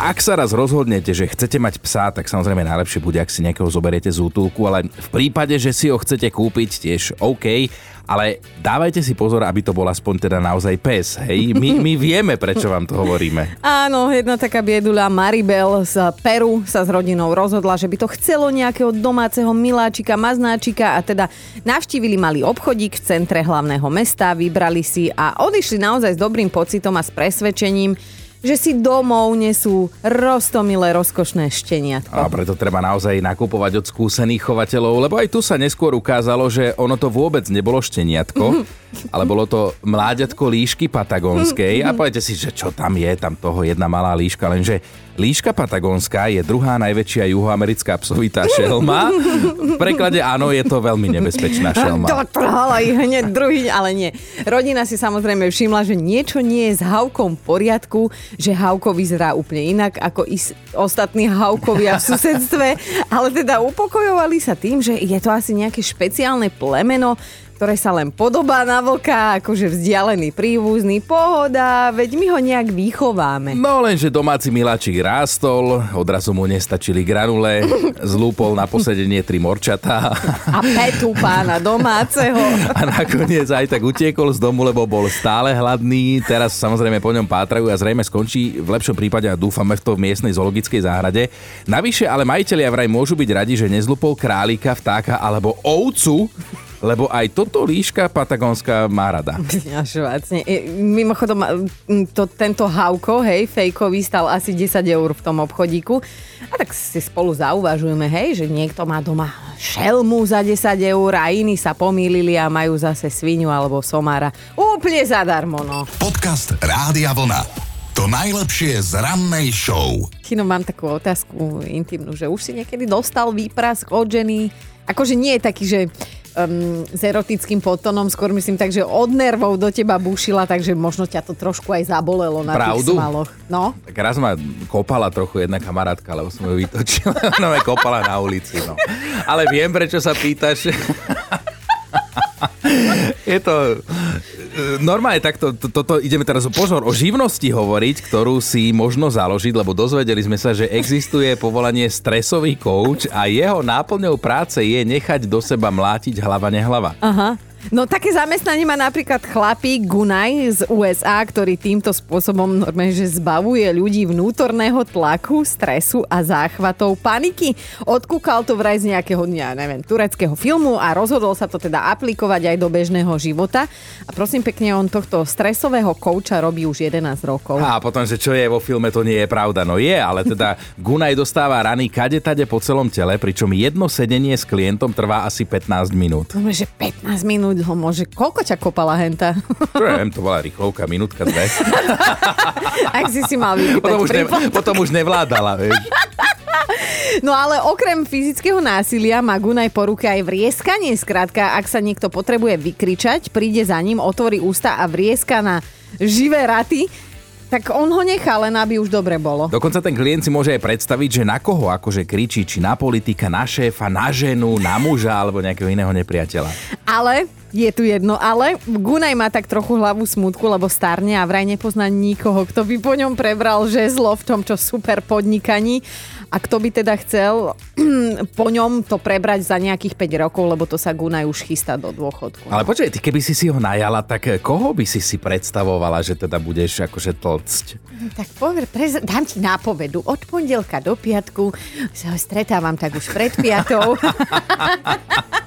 Ak sa raz rozhodnete, že chcete mať psa, tak samozrejme najlepšie bude, ak si nejakého zoberiete z útulku, ale v prípade, že si ho chcete kúpiť, tiež OK, ale dávajte si pozor, aby to bol aspoň teda naozaj pes, hej? My, my vieme, prečo vám to hovoríme. Áno, jedna taká biedula Maribel z Peru sa s rodinou rozhodla, že by to chcelo nejakého domáceho miláčika, maznáčika a teda navštívili malý obchodík v centre hlavného mesta, vybrali si a odišli naozaj s dobrým pocitom a s presvedčením, že si domov nesú roztomilé rozkošné šteniatko. A preto treba naozaj nakupovať od skúsených chovateľov, lebo aj tu sa neskôr ukázalo, že ono to vôbec nebolo šteniatko, ale bolo to mláďatko líšky patagónskej a poviete si, že čo tam je, tam toho jedna malá líška, lenže líška patagónska je druhá najväčšia juhoamerická psovitá šelma. V preklade áno, je to veľmi nebezpečná šelma. Dotrhala ich hneď druhý, ale nie. Rodina si samozrejme všimla, že niečo nie je s Havkom v poriadku, že Havko vyzerá úplne inak ako is- ostatní Havkovia v susedstve, ale teda upokojovali sa tým, že je to asi nejaké špeciálne plemeno, ktoré sa len podobá na vlka, akože vzdialený príbuzný, pohoda, veď my ho nejak vychováme. No lenže domáci miláčik rástol, odrazu mu nestačili granule, zlúpol na posedenie tri morčatá A petu pána domáceho. a nakoniec aj tak utiekol z domu, lebo bol stále hladný. Teraz samozrejme po ňom pátrajú a zrejme skončí v lepšom prípade a dúfame v to v miestnej zoologickej záhrade. Navyše ale majiteľia vraj môžu byť radi, že nezlúpol králika, vtáka alebo ovcu, lebo aj toto líška patagónska má rada. E, Mimochodom, to, tento Havko, hej, fejkový, stal asi 10 eur v tom obchodíku. A tak si spolu zauvažujeme, hej, že niekto má doma šelmu za 10 eur a iní sa pomýlili a majú zase svinu alebo somára. Úplne zadarmo, no. Podcast Rádia Vlna. To najlepšie z rannej show. Kino, mám takú otázku intimnú, že už si niekedy dostal výprask od ženy? Akože nie je taký, že um, s erotickým podtonom, skôr myslím tak, že od nervov do teba bušila, takže možno ťa to trošku aj zabolelo na Pravdu? tých smaloch. No, Tak raz ma kopala trochu jedna kamarátka, lebo som ju vytočil. Ona ma kopala na ulici, no. Ale viem, prečo sa pýtaš. Je to... Normálne takto, to, ideme teraz o pozor, o živnosti hovoriť, ktorú si možno založiť, lebo dozvedeli sme sa, že existuje povolanie stresový coach a jeho náplňou práce je nechať do seba mlátiť hlava nehlava. Aha. No také zamestnanie má napríklad chlapík Gunaj z USA, ktorý týmto spôsobom normálne, že zbavuje ľudí vnútorného tlaku, stresu a záchvatov paniky. Odkúkal to vraj z nejakého, ja neviem, tureckého filmu a rozhodol sa to teda aplikovať aj do bežného života. A prosím pekne, on tohto stresového kouča robí už 11 rokov. A potom, že čo je vo filme, to nie je pravda. No je, ale teda Gunaj dostáva rany kade-tade po celom tele, pričom jedno sedenie s klientom trvá asi 15 minút. No, že 15 minút ho môže... Koľko ťa kopala henta? Viem, to bola rýchlovka, minútka, dve. Ak si si mal vypýtať Potom už, ne, potom už nevládala, vieš. No ale okrem fyzického násilia má Gunaj po ruke aj vrieskanie. Skrátka, ak sa niekto potrebuje vykričať, príde za ním, otvorí ústa a vrieska na živé raty, tak on ho nechá, len aby už dobre bolo. Dokonca ten klient si môže aj predstaviť, že na koho akože kričí, či na politika, na šéfa, na ženu, na muža alebo nejakého iného nepriateľa. Ale je tu jedno ale. Gunaj má tak trochu hlavu smutku, lebo starne a vraj nepozná nikoho, kto by po ňom prebral žezlo v tomto super podnikaní. A kto by teda chcel po ňom to prebrať za nejakých 5 rokov, lebo to sa Gunaj už chystá do dôchodku. Ale počkaj, ty keby si si ho najala, tak koho by si si predstavovala, že teda budeš akože tlcť? Tak povie, prez, dám ti nápovedu. Od pondelka do piatku sa ho stretávam tak už pred piatou.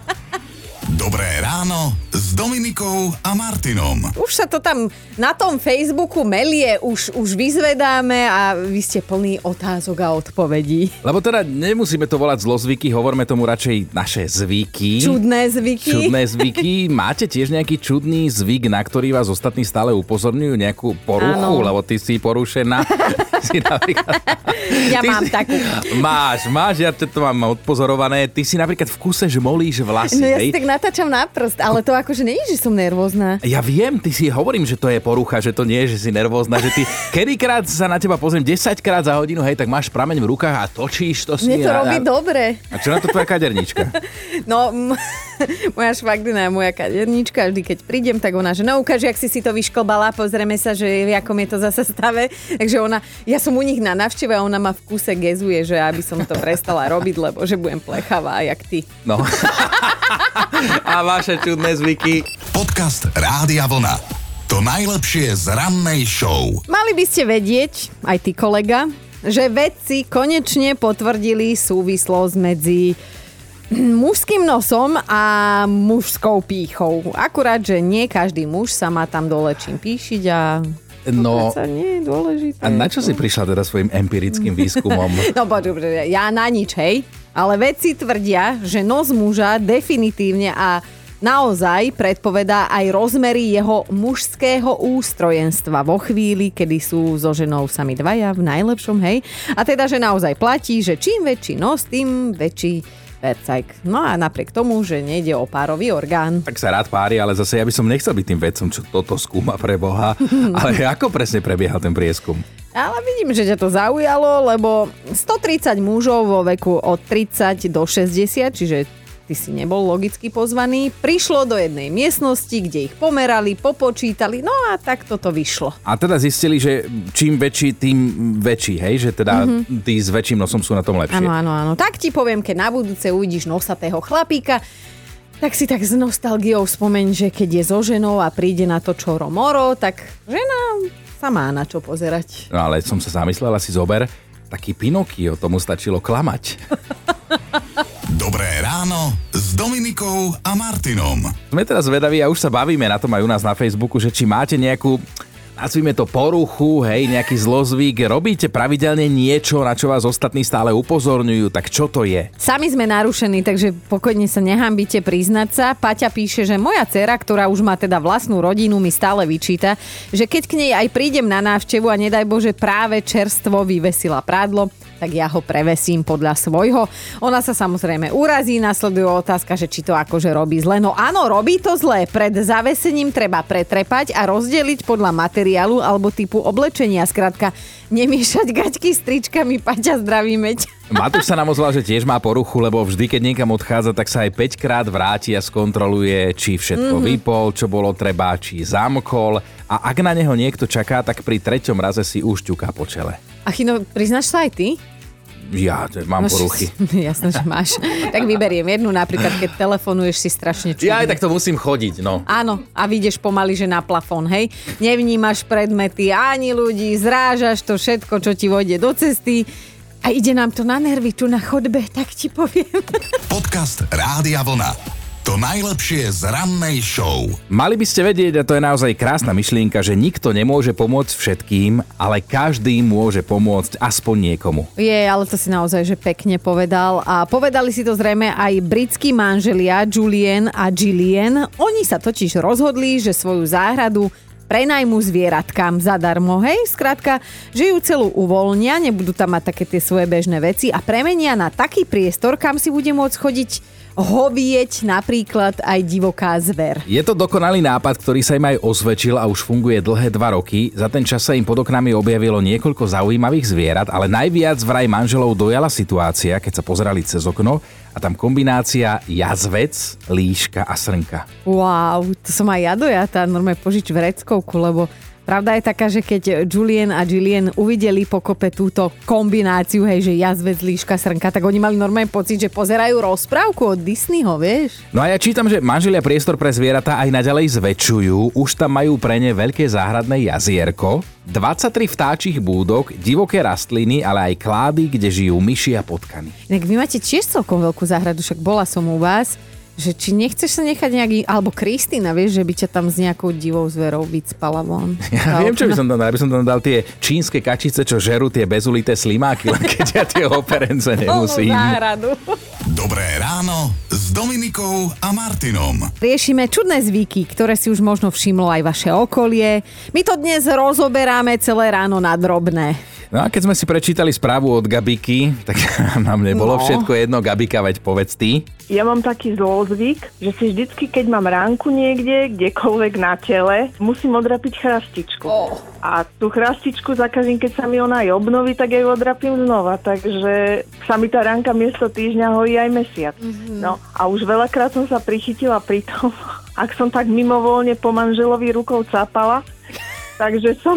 Dobré ráno s Dominikou a Martinom. už sa to tam na tom Facebooku melie, už, už vyzvedáme a vy ste plní otázok a odpovedí. Lebo teda nemusíme to volať zlozvyky, hovorme tomu radšej naše zvyky. Čudné zvyky. Čudné zvyky. Máte tiež nejaký čudný zvyk, na ktorý vás ostatní stále upozorňujú? Nejakú poruchu? Áno. Lebo ty si porušená. si napríklad... Ja Ty mám si- takú. Máš, máš, ja to mám odpozorované. Ty si napríklad v kuse žmolíš vlasy, No ja si tak natáčam na prst, ale to akože nie je, že som nervózna. Ja viem, ty si hovorím, že to je porucha, že to nie je, že si nervózna, že ty kedykrát sa na teba pozriem 10 krát za hodinu, hej, tak máš prameň v rukách a točíš to s Mne to a- robí a- dobre. A čo na to tvoja kadernička? No, m- moja švagdina je moja kadernička, vždy keď prídem, tak ona, že no ukáž, jak si si to vyšklbala, pozrieme sa, že v akom je to zase stave. Takže ona, ja som u nich na návšteve a ona ma v kuse gezuje, že aby som to prestala robiť, lebo že budem plechavá, jak ty. No. a vaše čudné zvyky. Podcast Rádia Vlna. To najlepšie z rannej show. Mali by ste vedieť, aj ty kolega, že vedci konečne potvrdili súvislosť medzi mužským nosom a mužskou pýchou. Akurát, že nie každý muž sa má tam dole čím píšiť a No, nie je dôležité. a na čo si prišla teda svojim empirickým výskumom? No počuj, ja na nič, hej. Ale vedci tvrdia, že nos muža definitívne a naozaj predpovedá aj rozmery jeho mužského ústrojenstva vo chvíli, kedy sú so ženou sami dvaja v najlepšom, hej. A teda, že naozaj platí, že čím väčší nos, tým väčší percajk. No a napriek tomu, že nejde o párový orgán. tak sa rád pári, ale zase ja by som nechcel byť tým vedcom, čo toto skúma pre Boha. Ale ako presne prebiehal ten prieskum? Ale vidím, že ťa to zaujalo, lebo 130 mužov vo veku od 30 do 60, čiže ty si nebol logicky pozvaný, prišlo do jednej miestnosti, kde ich pomerali, popočítali, no a tak toto vyšlo. A teda zistili, že čím väčší, tým väčší, hej? Že teda mm-hmm. tí s väčším nosom sú na tom lepšie. Áno, áno, áno. Tak ti poviem, keď na budúce uvidíš nosatého chlapíka, tak si tak s nostalgiou spomeň, že keď je so ženou a príde na to čoro moro, tak žena sa má na čo pozerať. No ale som sa zamyslela, si zober, taký Pinokio, tomu stačilo klamať. Dobré ráno s Dominikou a Martinom. Sme teraz zvedaví a už sa bavíme na tom aj u nás na Facebooku, že či máte nejakú nazvime to poruchu, hej, nejaký zlozvyk, robíte pravidelne niečo, na čo vás ostatní stále upozorňujú, tak čo to je? Sami sme narušení, takže pokojne sa nehambite priznať sa. Paťa píše, že moja dcera, ktorá už má teda vlastnú rodinu, mi stále vyčíta, že keď k nej aj prídem na návštevu a nedaj Bože práve čerstvo vyvesila prádlo, tak ja ho prevesím podľa svojho. Ona sa samozrejme urazí, nasleduje otázka, že či to akože robí zle. No áno, robí to zle. Pred zavesením treba pretrepať a rozdeliť podľa materiálu alebo typu oblečenia. Skrátka, nemiešať gaťky s tričkami. Paťa, zdravíme ťa. Matúš sa nám ozval, že tiež má poruchu, lebo vždy, keď niekam odchádza, tak sa aj 5 krát vráti a skontroluje, či všetko mm-hmm. vypol, čo bolo treba, či zamkol. A ak na neho niekto čaká, tak pri treťom raze si už ťuká po čele. Achino, priznáš sa aj ty? Ja mám poruchy. Jasné, že máš. tak vyberiem jednu, napríklad, keď telefonuješ si strašne čudne. Ja aj tak to musím chodiť, no. Áno, a vyjdeš pomaly, že na plafón, hej? Nevnímaš predmety ani ľudí, zrážaš to všetko, čo ti vojde do cesty. A ide nám to na nervy tu na chodbe, tak ti poviem. Podcast Rádia Vlna. To najlepšie z rannej show. Mali by ste vedieť, a to je naozaj krásna myšlienka, že nikto nemôže pomôcť všetkým, ale každý môže pomôcť aspoň niekomu. Je, ale to si naozaj že pekne povedal. A povedali si to zrejme aj britskí manželia Julian a Gillian. Oni sa totiž rozhodli, že svoju záhradu prenajmu zvieratkám zadarmo, hej? Skrátka, že ju celú uvoľnia, nebudú tam mať také tie svoje bežné veci a premenia na taký priestor, kam si bude môcť chodiť hovieť napríklad aj divoká zver. Je to dokonalý nápad, ktorý sa im aj osvedčil a už funguje dlhé dva roky. Za ten čas sa im pod oknami objavilo niekoľko zaujímavých zvierat, ale najviac vraj manželov dojala situácia, keď sa pozerali cez okno a tam kombinácia jazvec, líška a srnka. Wow, to som aj ja dojatá, normálne požič vreckovku, lebo Pravda je taká, že keď Julian a Gillian uvideli pokope túto kombináciu, hej, že jazvec, líška, srnka, tak oni mali normálny pocit, že pozerajú rozprávku od Disneyho, vieš? No a ja čítam, že manželia priestor pre zvieratá aj naďalej zväčšujú. Už tam majú pre ne veľké záhradné jazierko, 23 vtáčich búdok, divoké rastliny, ale aj klády, kde žijú myši a potkany. Tak vy máte tiež celkom veľkú záhradu, však bola som u vás že či nechceš sa nechať nejaký, alebo Kristýna, vieš, že by ťa tam s nejakou divou zverou vycpala von. Ja viem, čo by som tam dal. By som tam dal tie čínske kačice, čo žerú tie bezulité slimáky, len keď ja tie operence nemusím. Dobré ráno s Dominikou a Martinom. Riešime čudné zvyky, ktoré si už možno všimlo aj vaše okolie. My to dnes rozoberáme celé ráno na drobné. No a keď sme si prečítali správu od Gabiky, tak nám nebolo no. všetko jedno. Gabika, veď povedz ty. Ja mám taký zlozvyk, bol zvyk, že si vždycky, keď mám ránku niekde, kdekoľvek na tele, musím odrapiť chrastičku. Oh. A tú chrastičku za každým, keď sa mi ona aj obnoví, tak ja ju odrapím znova. Takže sa mi tá ránka miesto týždňa hojí aj mesiac. Mm-hmm. No a už veľakrát som sa prichytila pri tom, ak som tak mimovoľne po manželovi rukou cápala, takže som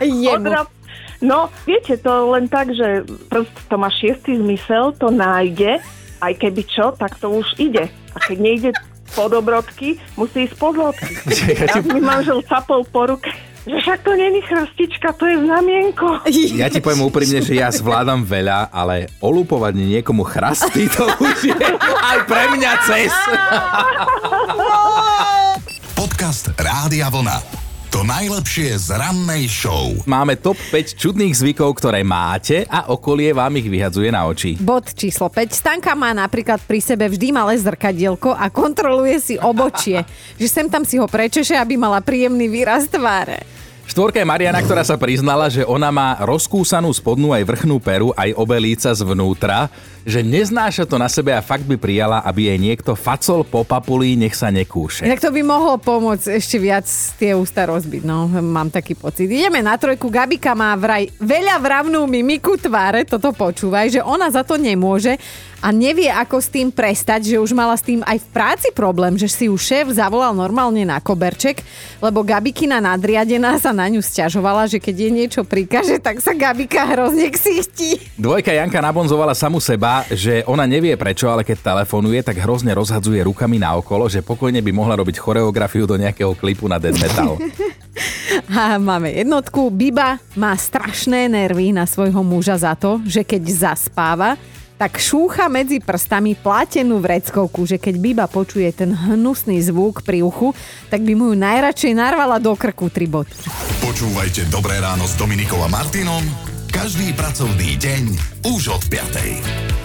odrap... No, viete, to len tak, že prst to má šiestý zmysel, to nájde, aj keby čo, tak to už ide. A keď nejde po dobrodky, musí ísť po zlodky. Ja mi manžel capol po ruke že však to není chrastička, to je znamienko. Ja ti poviem úprimne, že ja zvládam veľa, ale olupovať niekomu chrasty, to už je aj pre mňa cez. Podcast Rádia Vlna. To najlepšie z rannej show. Máme top 5 čudných zvykov, ktoré máte a okolie vám ich vyhadzuje na oči. Bod číslo 5. Stanka má napríklad pri sebe vždy malé zrkadielko a kontroluje si obočie. že sem tam si ho prečeše, aby mala príjemný výraz tváre. Štvorka je Mariana, ktorá sa priznala, že ona má rozkúsanú spodnú aj vrchnú peru, aj obe líca zvnútra, že neznáša to na sebe a fakt by prijala, aby jej niekto facol po papulí, nech sa nekúše. Tak to by mohlo pomôcť ešte viac tie ústa rozbiť, no, mám taký pocit. Ideme na trojku, Gabika má vraj veľa vravnú mimiku tváre, toto počúvaj, že ona za to nemôže a nevie, ako s tým prestať, že už mala s tým aj v práci problém, že si ju šéf zavolal normálne na koberček, lebo Gabikina nadriadená sa na ňu stiažovala, že keď je niečo prikaže, tak sa Gabika hrozne ksichtí. Dvojka Janka nabonzovala samu seba, že ona nevie prečo, ale keď telefonuje, tak hrozne rozhadzuje rukami na okolo, že pokojne by mohla robiť choreografiu do nejakého klipu na death metal. A máme jednotku. Biba má strašné nervy na svojho muža za to, že keď zaspáva, tak šúcha medzi prstami platenú vreckovku, že keď Biba počuje ten hnusný zvuk pri uchu, tak by mu ju najradšej narvala do krku tri bod. Počúvajte Dobré ráno s Dominikom a Martinom každý pracovný deň už od 5.